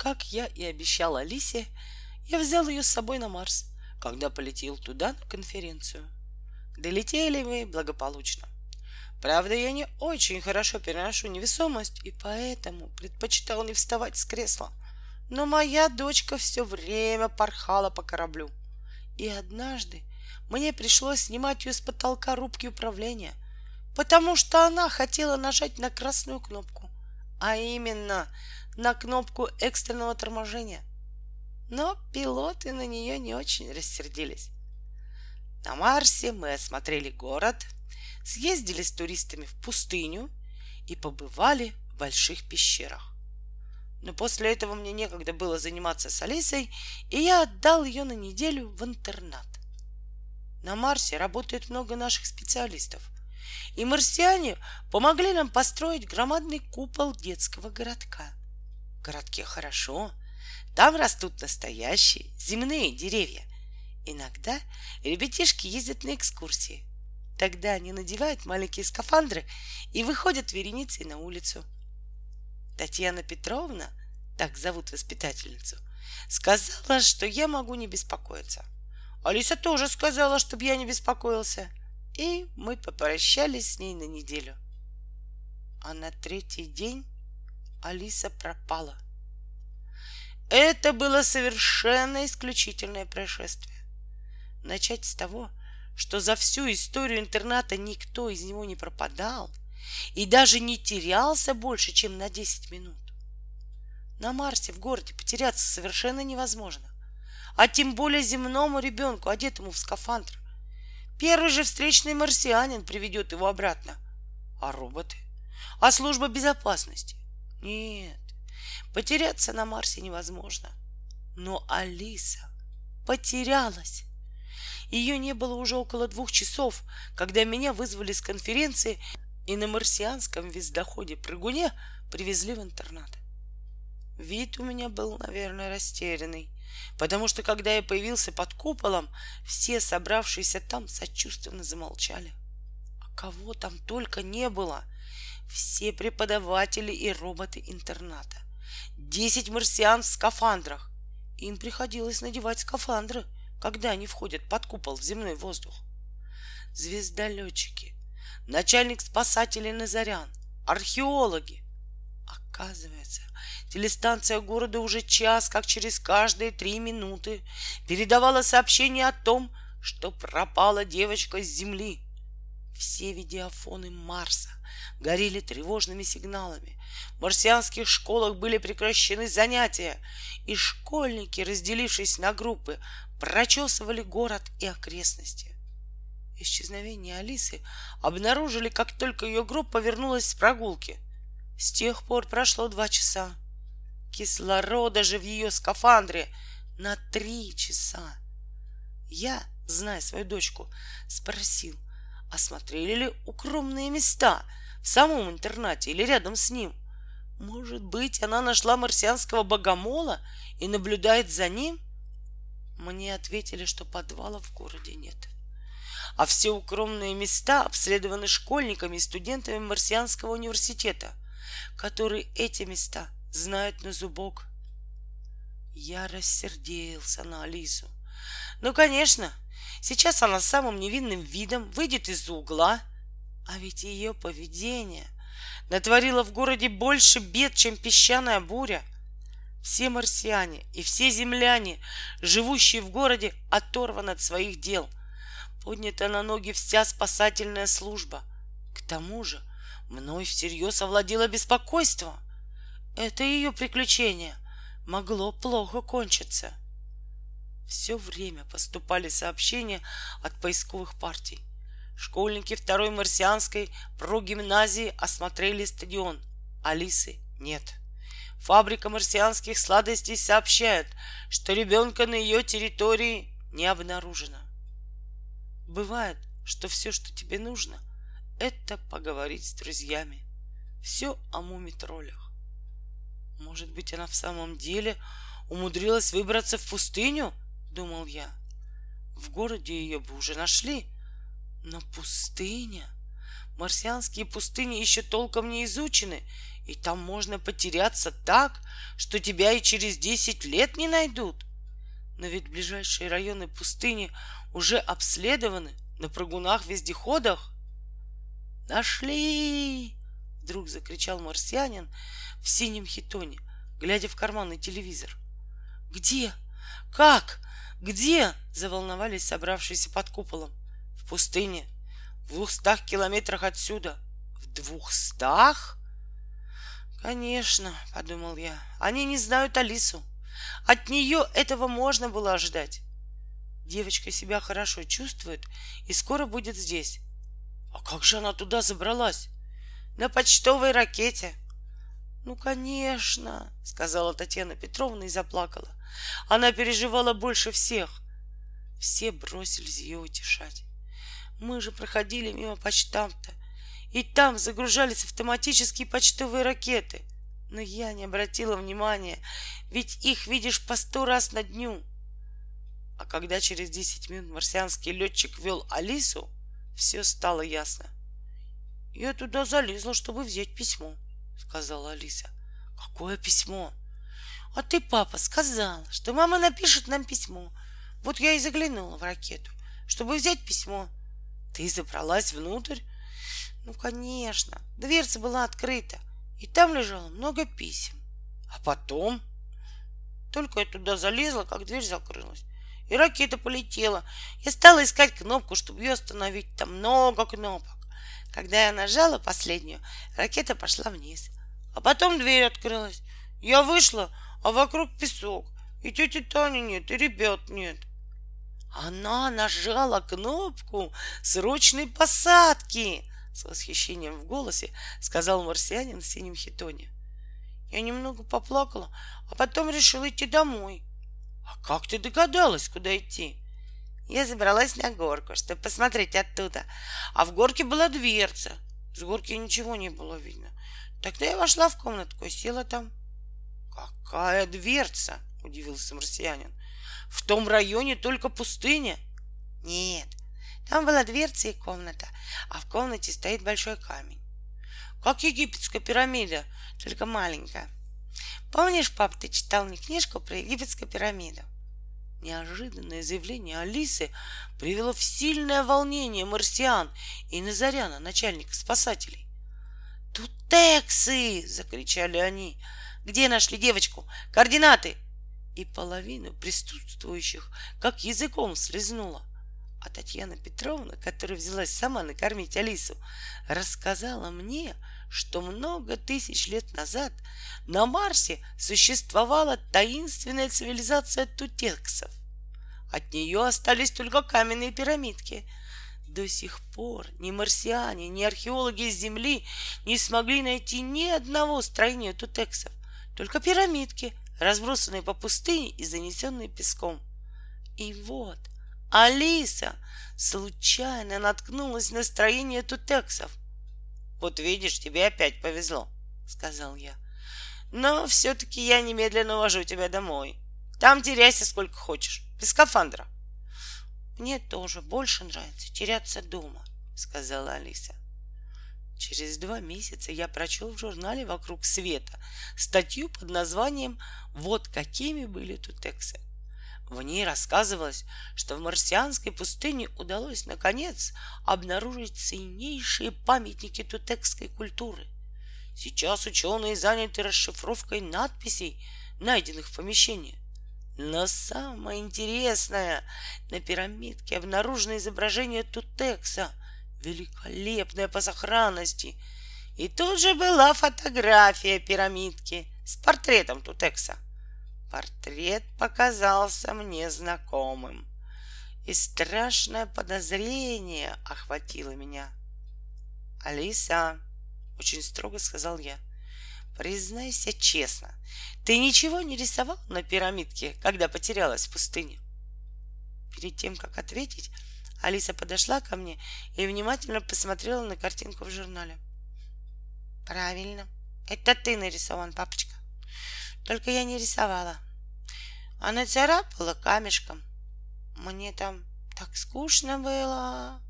как я и обещал Алисе, я взял ее с собой на Марс, когда полетел туда на конференцию. Долетели мы благополучно. Правда, я не очень хорошо переношу невесомость, и поэтому предпочитал не вставать с кресла. Но моя дочка все время порхала по кораблю. И однажды мне пришлось снимать ее с потолка рубки управления, потому что она хотела нажать на красную кнопку, а именно на кнопку экстренного торможения. Но пилоты на нее не очень рассердились. На Марсе мы осмотрели город, съездили с туристами в пустыню и побывали в больших пещерах. Но после этого мне некогда было заниматься с Алисой, и я отдал ее на неделю в интернат. На Марсе работает много наших специалистов, и марсиане помогли нам построить громадный купол детского городка. Городке хорошо, там растут настоящие земные деревья, Иногда ребятишки ездят на экскурсии. Тогда они надевают маленькие скафандры и выходят вереницей на улицу. Татьяна Петровна, так зовут воспитательницу, сказала, что я могу не беспокоиться. Алиса тоже сказала, чтобы я не беспокоился. И мы попрощались с ней на неделю. А на третий день Алиса пропала. Это было совершенно исключительное происшествие. Начать с того, что за всю историю интерната никто из него не пропадал и даже не терялся больше, чем на 10 минут. На Марсе в городе потеряться совершенно невозможно, а тем более земному ребенку, одетому в скафандр. Первый же встречный марсианин приведет его обратно. А роботы? А служба безопасности? Нет, потеряться на Марсе невозможно. Но Алиса потерялась. Ее не было уже около двух часов, когда меня вызвали с конференции и на марсианском вездоходе-прыгуне привезли в интернат. Вид у меня был, наверное, растерянный, потому что, когда я появился под куполом, все собравшиеся там сочувственно замолчали. А кого там только не было! Все преподаватели и роботы интерната. Десять марсиан в скафандрах. Им приходилось надевать скафандры — когда они входят под купол в земной воздух. Звездолетчики, начальник спасателей Назарян, археологи. Оказывается, телестанция города уже час, как через каждые три минуты, передавала сообщение о том, что пропала девочка с Земли. Все видеофоны Марса горели тревожными сигналами. В марсианских школах были прекращены занятия, и школьники, разделившись на группы, прочесывали город и окрестности. Исчезновение Алисы обнаружили, как только ее группа вернулась с прогулки. С тех пор прошло два часа. Кислорода же в ее скафандре на три часа. Я, зная свою дочку, спросил, осмотрели ли укромные места в самом интернате или рядом с ним. Может быть, она нашла марсианского богомола и наблюдает за ним — мне ответили, что подвалов в городе нет. А все укромные места обследованы школьниками и студентами Марсианского университета, которые эти места знают на зубок. Я рассердился на Алису. Ну, конечно, сейчас она самым невинным видом выйдет из-за угла, а ведь ее поведение натворило в городе больше бед, чем песчаная буря — все марсиане и все земляне, живущие в городе, оторваны от своих дел. Поднята на ноги вся спасательная служба. К тому же мной всерьез овладело беспокойство. Это ее приключение могло плохо кончиться. Все время поступали сообщения от поисковых партий. Школьники второй марсианской прогимназии осмотрели стадион. Алисы нет. — Фабрика марсианских сладостей сообщает, что ребенка на ее территории не обнаружено. Бывает, что все, что тебе нужно, это поговорить с друзьями. Все о муми-троллях. Может быть, она в самом деле умудрилась выбраться в пустыню, думал я. В городе ее бы уже нашли. Но пустыня... Марсианские пустыни еще толком не изучены, И там можно потеряться так, что тебя и через десять лет не найдут. Но ведь ближайшие районы пустыни уже обследованы на прыгунах-вездеходах. «Нашли!» — вдруг закричал марсианин в синем хитоне, глядя в карманный телевизор. «Где? Как? Где?» — заволновались собравшиеся под куполом. «В пустыне, в двухстах километрах отсюда». «В двухстах?» «Конечно», — подумал я, — «они не знают Алису. От нее этого можно было ожидать. Девочка себя хорошо чувствует и скоро будет здесь. А как же она туда забралась? На почтовой ракете. Ну, конечно, сказала Татьяна Петровна и заплакала. Она переживала больше всех. Все бросились ее утешать. Мы же проходили мимо почтамта, и там загружались автоматические почтовые ракеты. Но я не обратила внимания, ведь их видишь по сто раз на дню. А когда через десять минут марсианский летчик вел Алису, все стало ясно. Я туда залезла, чтобы взять письмо, сказала Алиса. Какое письмо? А ты, папа, сказал, что мама напишет нам письмо. Вот я и заглянула в ракету, чтобы взять письмо. Ты забралась внутрь? Ну, конечно. Дверца была открыта, и там лежало много писем. А потом? Только я туда залезла, как дверь закрылась. И ракета полетела. Я стала искать кнопку, чтобы ее остановить. Там много кнопок. Когда я нажала последнюю, ракета пошла вниз. А потом дверь открылась. Я вышла, а вокруг песок. И тети Тани нет, и ребят нет. Она нажала кнопку срочной посадки. С восхищением в голосе сказал марсианин в синем хитоне. Я немного поплакала, а потом решила идти домой. А как ты догадалась, куда идти? Я забралась на горку, чтобы посмотреть оттуда. А в горке была дверца. С горки ничего не было видно. Тогда я вошла в комнатку и села там. Какая дверца? Удивился марсианин. В том районе только пустыня. Нет, там была дверца и комната, а в комнате стоит большой камень. Как египетская пирамида, только маленькая. Помнишь, пап, ты читал мне книжку про египетскую пирамиду? Неожиданное заявление Алисы привело в сильное волнение марсиан и Назаряна, начальника спасателей. «Тутексы!» — закричали они. «Где нашли девочку? Координаты!» И половину присутствующих как языком слезнула. А Татьяна Петровна, которая взялась сама накормить Алису, рассказала мне, что много тысяч лет назад на Марсе существовала таинственная цивилизация тутексов. От нее остались только каменные пирамидки. До сих пор ни марсиане, ни археологи с Земли не смогли найти ни одного строения тутексов, только пирамидки, разбросанные по пустыне и занесенные песком. И вот Алиса случайно наткнулась на строение тутексов. Вот видишь, тебе опять повезло, сказал я. Но все-таки я немедленно увожу тебя домой. Там теряйся сколько хочешь, без скафандра. Мне тоже больше нравится теряться дома, сказала Алиса. Через два месяца я прочел в журнале «Вокруг света» статью под названием «Вот какими были тутексы». В ней рассказывалось, что в марсианской пустыне удалось, наконец, обнаружить ценнейшие памятники тутекской культуры. Сейчас ученые заняты расшифровкой надписей, найденных в помещении. Но самое интересное, на пирамидке обнаружено изображение Тутекса, великолепное по сохранности. И тут же была фотография пирамидки с портретом Тутекса — Портрет показался мне знакомым, и страшное подозрение охватило меня. «Алиса», — очень строго сказал я, — «признайся честно, ты ничего не рисовал на пирамидке, когда потерялась в пустыне?» Перед тем, как ответить, Алиса подошла ко мне и внимательно посмотрела на картинку в журнале. «Правильно, это ты нарисован, папочка. Только я не рисовала, а нацарапала камешком. Мне там так скучно было.